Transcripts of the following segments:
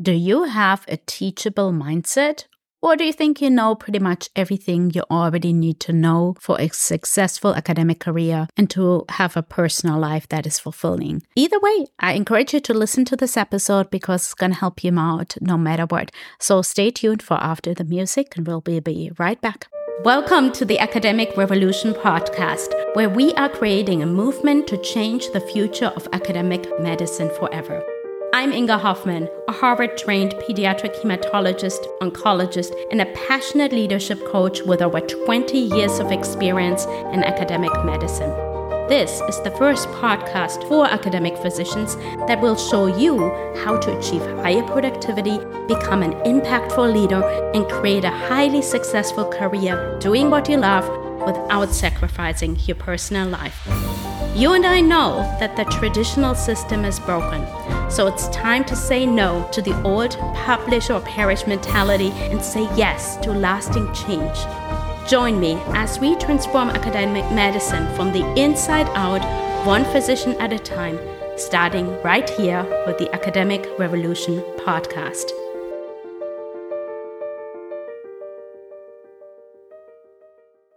Do you have a teachable mindset? Or do you think you know pretty much everything you already need to know for a successful academic career and to have a personal life that is fulfilling? Either way, I encourage you to listen to this episode because it's going to help you out no matter what. So stay tuned for after the music and we'll be right back. Welcome to the Academic Revolution podcast, where we are creating a movement to change the future of academic medicine forever. I'm Inga Hofmann, a Harvard trained pediatric hematologist, oncologist, and a passionate leadership coach with over 20 years of experience in academic medicine. This is the first podcast for academic physicians that will show you how to achieve higher productivity, become an impactful leader, and create a highly successful career doing what you love without sacrificing your personal life. You and I know that the traditional system is broken, so it's time to say no to the old publish or perish mentality and say yes to lasting change. Join me as we transform academic medicine from the inside out, one physician at a time, starting right here with the Academic Revolution podcast.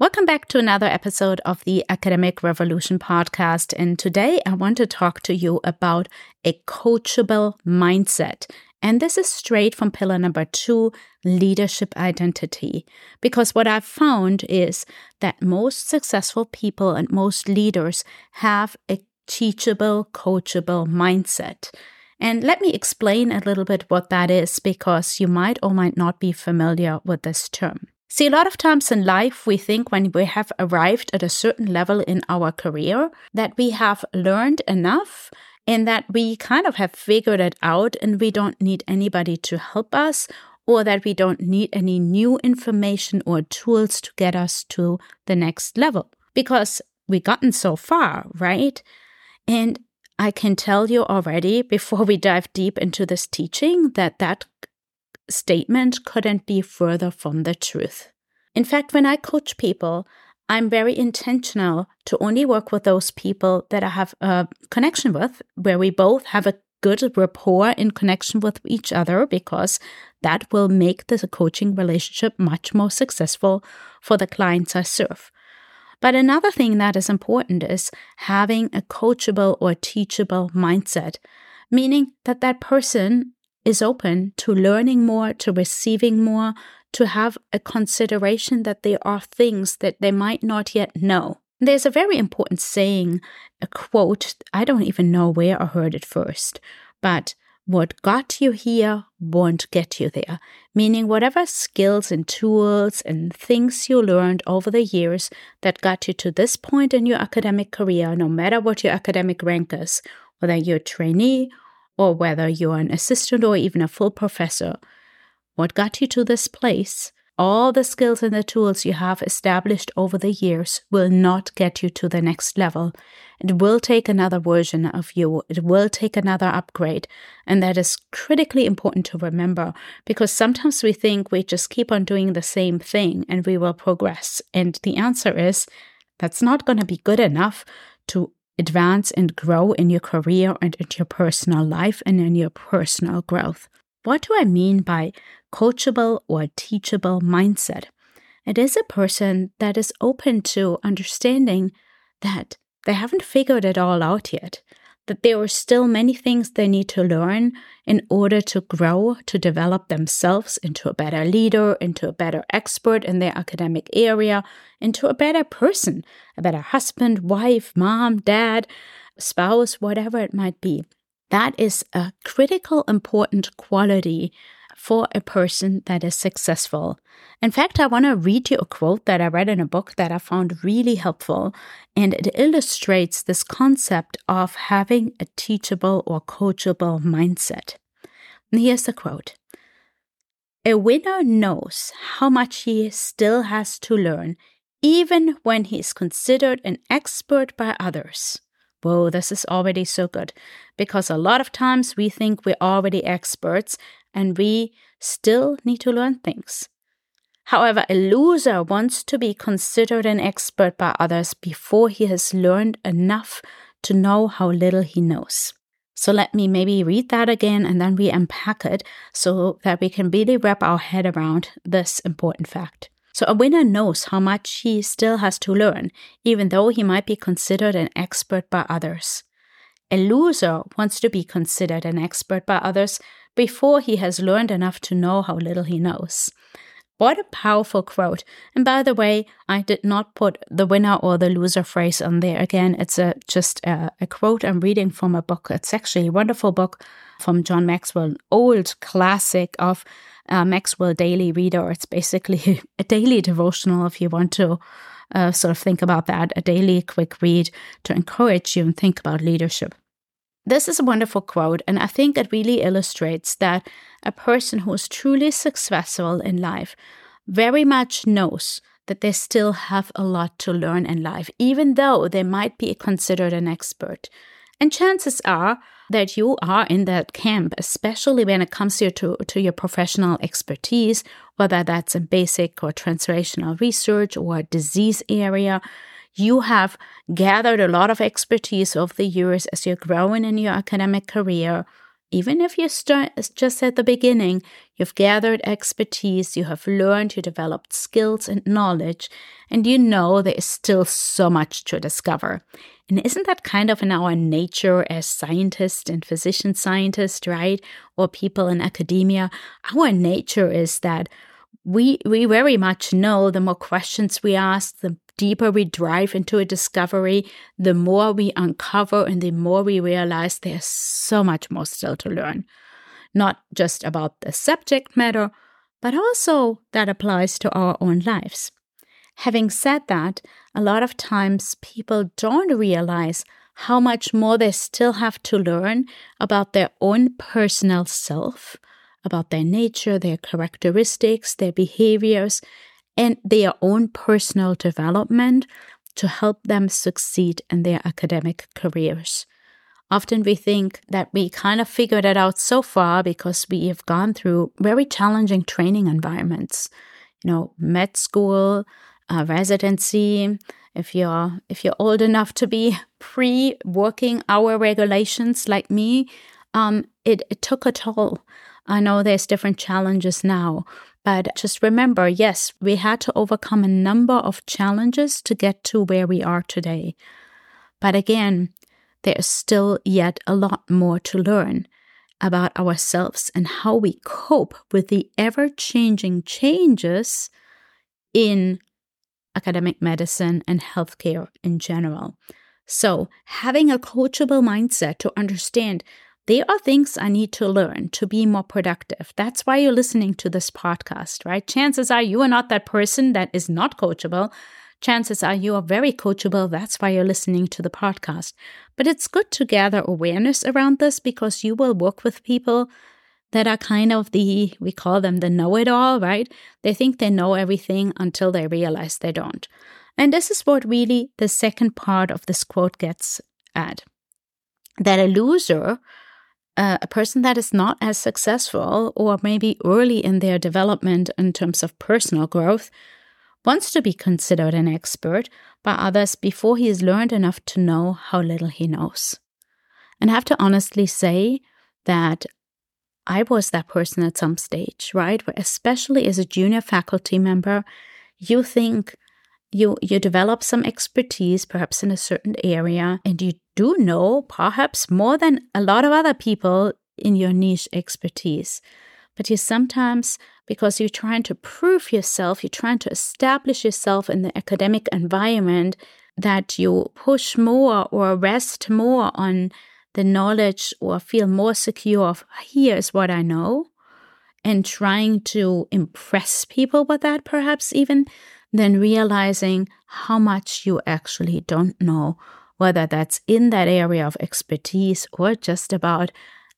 Welcome back to another episode of the Academic Revolution podcast. And today I want to talk to you about a coachable mindset. And this is straight from pillar number two leadership identity. Because what I've found is that most successful people and most leaders have a teachable, coachable mindset. And let me explain a little bit what that is because you might or might not be familiar with this term. See, a lot of times in life, we think when we have arrived at a certain level in our career that we have learned enough and that we kind of have figured it out and we don't need anybody to help us or that we don't need any new information or tools to get us to the next level because we've gotten so far, right? And I can tell you already before we dive deep into this teaching that that statement couldn't be further from the truth. In fact, when I coach people, I'm very intentional to only work with those people that I have a connection with, where we both have a good rapport in connection with each other, because that will make the coaching relationship much more successful for the clients I serve. But another thing that is important is having a coachable or teachable mindset, meaning that that person is open to learning more, to receiving more, to have a consideration that there are things that they might not yet know. There's a very important saying, a quote, I don't even know where I heard it first, but what got you here won't get you there. Meaning, whatever skills and tools and things you learned over the years that got you to this point in your academic career, no matter what your academic rank is, whether you're a trainee or whether you're an assistant or even a full professor, what got you to this place, all the skills and the tools you have established over the years will not get you to the next level. It will take another version of you. It will take another upgrade. And that is critically important to remember because sometimes we think we just keep on doing the same thing and we will progress. And the answer is that's not going to be good enough to advance and grow in your career and in your personal life and in your personal growth. What do I mean by coachable or teachable mindset? It is a person that is open to understanding that they haven't figured it all out yet that there are still many things they need to learn in order to grow, to develop themselves into a better leader, into a better expert in their academic area, into a better person, a better husband, wife, mom, dad, spouse, whatever it might be. That is a critical, important quality for a person that is successful. In fact, I want to read you a quote that I read in a book that I found really helpful, and it illustrates this concept of having a teachable or coachable mindset. And here's the quote A winner knows how much he still has to learn, even when he is considered an expert by others. Whoa, this is already so good. Because a lot of times we think we're already experts and we still need to learn things. However, a loser wants to be considered an expert by others before he has learned enough to know how little he knows. So let me maybe read that again and then we unpack it so that we can really wrap our head around this important fact. So a winner knows how much he still has to learn, even though he might be considered an expert by others. A loser wants to be considered an expert by others before he has learned enough to know how little he knows. What a powerful quote. And by the way, I did not put the winner or the loser phrase on there. Again, it's a just a, a quote I'm reading from a book. It's actually a wonderful book from John Maxwell, old classic of uh, Maxwell Daily Reader. It's basically a daily devotional if you want to uh, sort of think about that, a daily quick read to encourage you and think about leadership. This is a wonderful quote, and I think it really illustrates that a person who is truly successful in life very much knows that they still have a lot to learn in life, even though they might be considered an expert. And chances are that you are in that camp, especially when it comes to, to, to your professional expertise, whether that's in basic or translational research or disease area. You have gathered a lot of expertise over the years as you're growing in your academic career. Even if you start just at the beginning, you've gathered expertise, you have learned, you developed skills and knowledge, and you know there is still so much to discover. And isn't that kind of in our nature as scientists and physician scientists, right? Or people in academia? Our nature is that we we very much know the more questions we ask, the deeper we drive into a discovery, the more we uncover and the more we realize there's so much more still to learn. Not just about the subject matter, but also that applies to our own lives. Having said that, a lot of times people don't realize how much more they still have to learn about their own personal self, about their nature, their characteristics, their behaviors, and their own personal development to help them succeed in their academic careers. Often we think that we kind of figured it out so far because we have gone through very challenging training environments. You know, med school, uh, residency. If you're if you're old enough to be pre-working hour regulations like me, um, it, it took a toll. I know there's different challenges now, but just remember yes, we had to overcome a number of challenges to get to where we are today. But again, there is still yet a lot more to learn about ourselves and how we cope with the ever changing changes in academic medicine and healthcare in general. So, having a coachable mindset to understand there are things I need to learn to be more productive. That's why you're listening to this podcast, right? Chances are you are not that person that is not coachable. Chances are you are very coachable. That's why you're listening to the podcast. But it's good to gather awareness around this because you will work with people that are kind of the, we call them the know it all, right? They think they know everything until they realize they don't. And this is what really the second part of this quote gets at that a loser uh, a person that is not as successful or maybe early in their development in terms of personal growth wants to be considered an expert by others before he has learned enough to know how little he knows. And I have to honestly say that I was that person at some stage, right? Where especially as a junior faculty member, you think you you develop some expertise perhaps in a certain area and you do know perhaps more than a lot of other people in your niche expertise. But you sometimes because you're trying to prove yourself you're trying to establish yourself in the academic environment that you push more or rest more on the knowledge or feel more secure of here's what i know and trying to impress people with that perhaps even then realizing how much you actually don't know, whether that's in that area of expertise or just about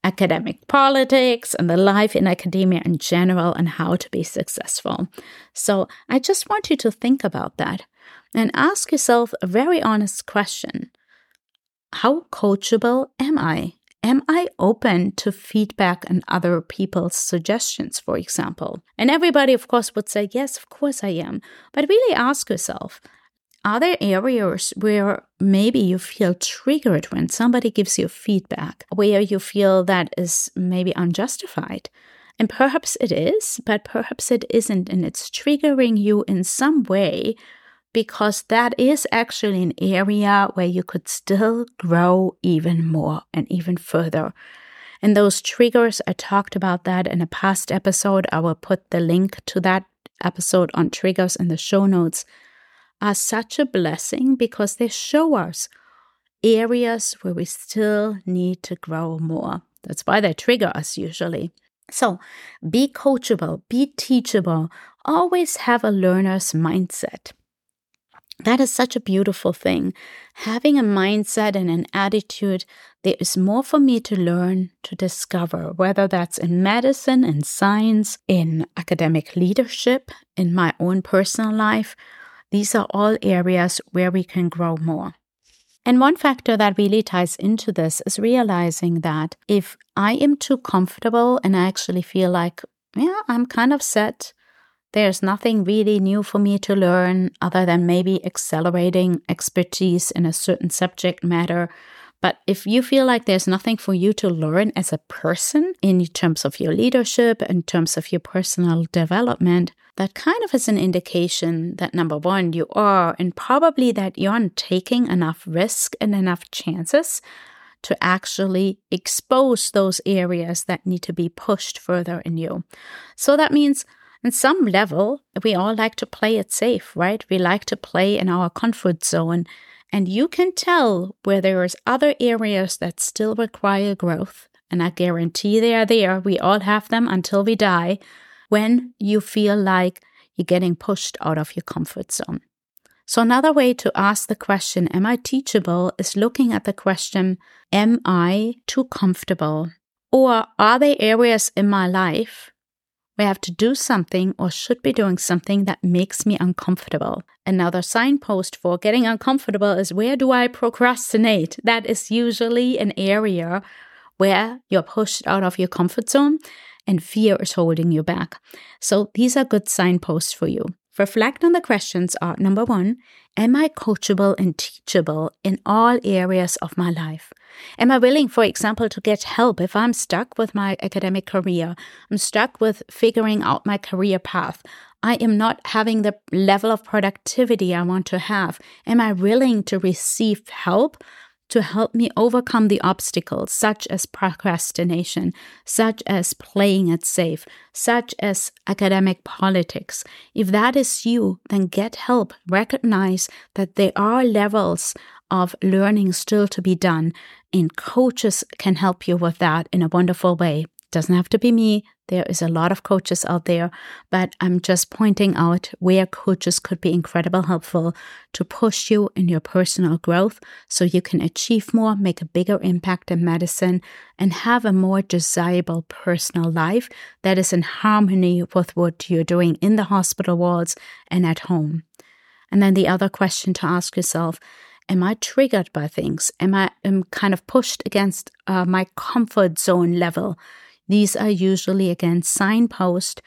academic politics and the life in academia in general and how to be successful. So I just want you to think about that and ask yourself a very honest question How coachable am I? Am I open to feedback and other people's suggestions, for example? And everybody, of course, would say, Yes, of course I am. But really ask yourself, are there areas where maybe you feel triggered when somebody gives you feedback, where you feel that is maybe unjustified? And perhaps it is, but perhaps it isn't, and it's triggering you in some way because that is actually an area where you could still grow even more and even further. And those triggers, I talked about that in a past episode. I will put the link to that episode on triggers in the show notes, are such a blessing because they show us areas where we still need to grow more. That's why they trigger us usually. So be coachable, be teachable, always have a learner's mindset. That is such a beautiful thing. Having a mindset and an attitude, there is more for me to learn, to discover, whether that's in medicine, in science, in academic leadership, in my own personal life. These are all areas where we can grow more. And one factor that really ties into this is realizing that if I am too comfortable and I actually feel like, yeah, I'm kind of set, there's nothing really new for me to learn other than maybe accelerating expertise in a certain subject matter. But if you feel like there's nothing for you to learn as a person in terms of your leadership, in terms of your personal development, that kind of is an indication that number one, you are, and probably that you aren't taking enough risk and enough chances to actually expose those areas that need to be pushed further in you. So that means on some level, we all like to play it safe, right? We like to play in our comfort zone. And you can tell where there's other areas that still require growth. And I guarantee they are there. We all have them until we die when you feel like you're getting pushed out of your comfort zone. So, another way to ask the question, Am I teachable? is looking at the question, Am I too comfortable? Or are there areas in my life I have to do something or should be doing something that makes me uncomfortable. Another signpost for getting uncomfortable is where do I procrastinate? That is usually an area where you're pushed out of your comfort zone and fear is holding you back. So these are good signposts for you. Reflect on the questions are number one, am I coachable and teachable in all areas of my life? Am I willing, for example, to get help if I'm stuck with my academic career? I'm stuck with figuring out my career path. I am not having the level of productivity I want to have. Am I willing to receive help to help me overcome the obstacles, such as procrastination, such as playing it safe, such as academic politics. If that is you, then get help. Recognize that there are levels of learning still to be done, and coaches can help you with that in a wonderful way. Doesn't have to be me. There is a lot of coaches out there, but I'm just pointing out where coaches could be incredibly helpful to push you in your personal growth so you can achieve more, make a bigger impact in medicine, and have a more desirable personal life that is in harmony with what you're doing in the hospital wards and at home. And then the other question to ask yourself am I triggered by things? Am I am kind of pushed against uh, my comfort zone level? These are usually, again, signposts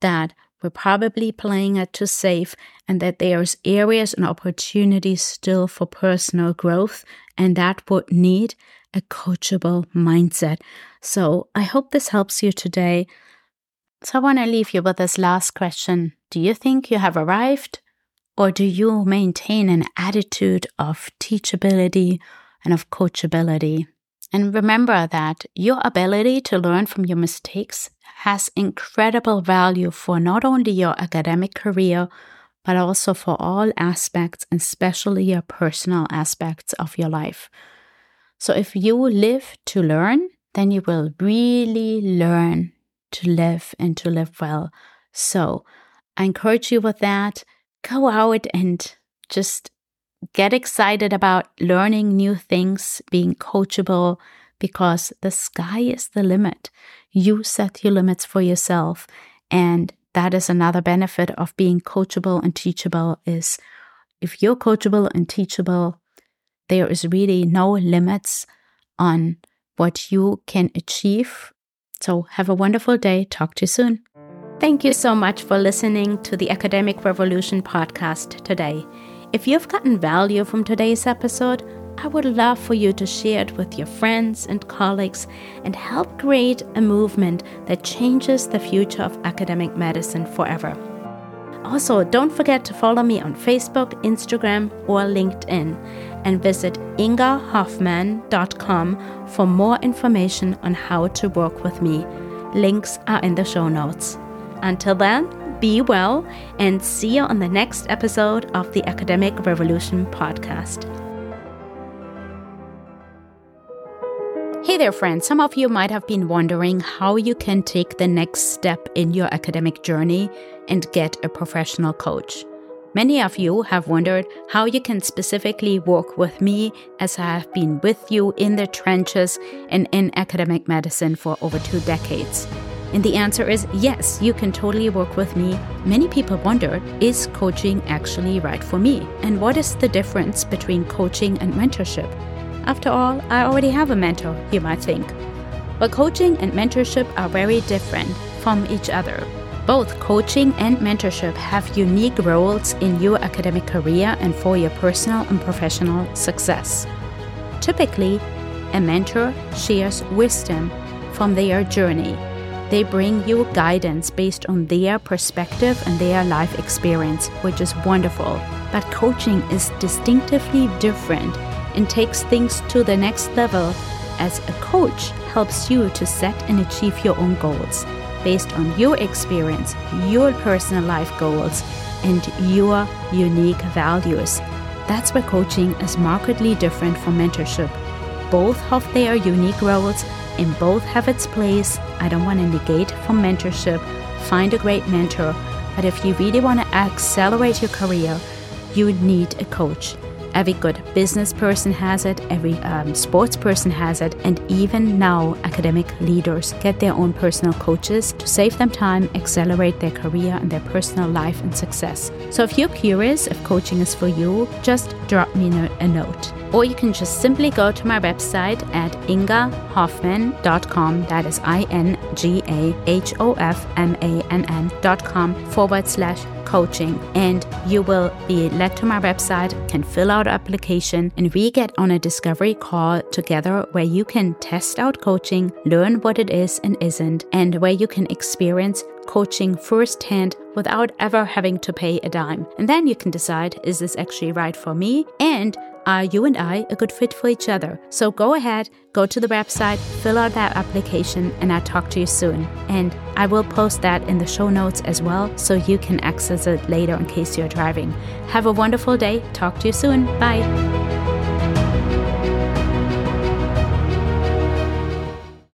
that we're probably playing it too safe and that there's areas and opportunities still for personal growth and that would need a coachable mindset. So I hope this helps you today. So I want to leave you with this last question. Do you think you have arrived or do you maintain an attitude of teachability and of coachability? And remember that your ability to learn from your mistakes has incredible value for not only your academic career, but also for all aspects, and especially your personal aspects of your life. So if you live to learn, then you will really learn to live and to live well. So I encourage you with that. Go out and just get excited about learning new things, being coachable, because the sky is the limit. You set your limits for yourself. And that is another benefit of being coachable and teachable is if you're coachable and teachable, there is really no limits on what you can achieve. So have a wonderful day. Talk to you soon. Thank you so much for listening to the Academic Revolution podcast today. If you've gotten value from today's episode, I would love for you to share it with your friends and colleagues and help create a movement that changes the future of academic medicine forever. Also, don't forget to follow me on Facebook, Instagram, or LinkedIn and visit ingahofmann.com for more information on how to work with me. Links are in the show notes. Until then, be well and see you on the next episode of the Academic Revolution podcast. Hey there, friends. Some of you might have been wondering how you can take the next step in your academic journey and get a professional coach. Many of you have wondered how you can specifically work with me as I have been with you in the trenches and in academic medicine for over two decades. And the answer is yes, you can totally work with me. Many people wonder is coaching actually right for me? And what is the difference between coaching and mentorship? After all, I already have a mentor, you might think. But coaching and mentorship are very different from each other. Both coaching and mentorship have unique roles in your academic career and for your personal and professional success. Typically, a mentor shares wisdom from their journey. They bring you guidance based on their perspective and their life experience, which is wonderful. But coaching is distinctively different and takes things to the next level as a coach helps you to set and achieve your own goals based on your experience, your personal life goals, and your unique values. That's where coaching is markedly different from mentorship. Both have their unique roles and both have its place. I don't want to negate from mentorship. Find a great mentor. But if you really want to accelerate your career, you need a coach. Every good business person has it, every um, sports person has it, and even now, academic leaders get their own personal coaches to save them time, accelerate their career and their personal life and success. So, if you're curious if coaching is for you, just drop me a note. Or you can just simply go to my website at ingahofmann.com, that is I N G A H O F M A N N.com forward slash coaching and you will be led to my website, can fill out application and we get on a discovery call together where you can test out coaching, learn what it is and isn't, and where you can experience coaching firsthand without ever having to pay a dime. And then you can decide is this actually right for me and are you and I a good fit for each other? So go ahead, go to the website, fill out that application, and I'll talk to you soon. And I will post that in the show notes as well so you can access it later in case you're driving. Have a wonderful day. Talk to you soon. Bye.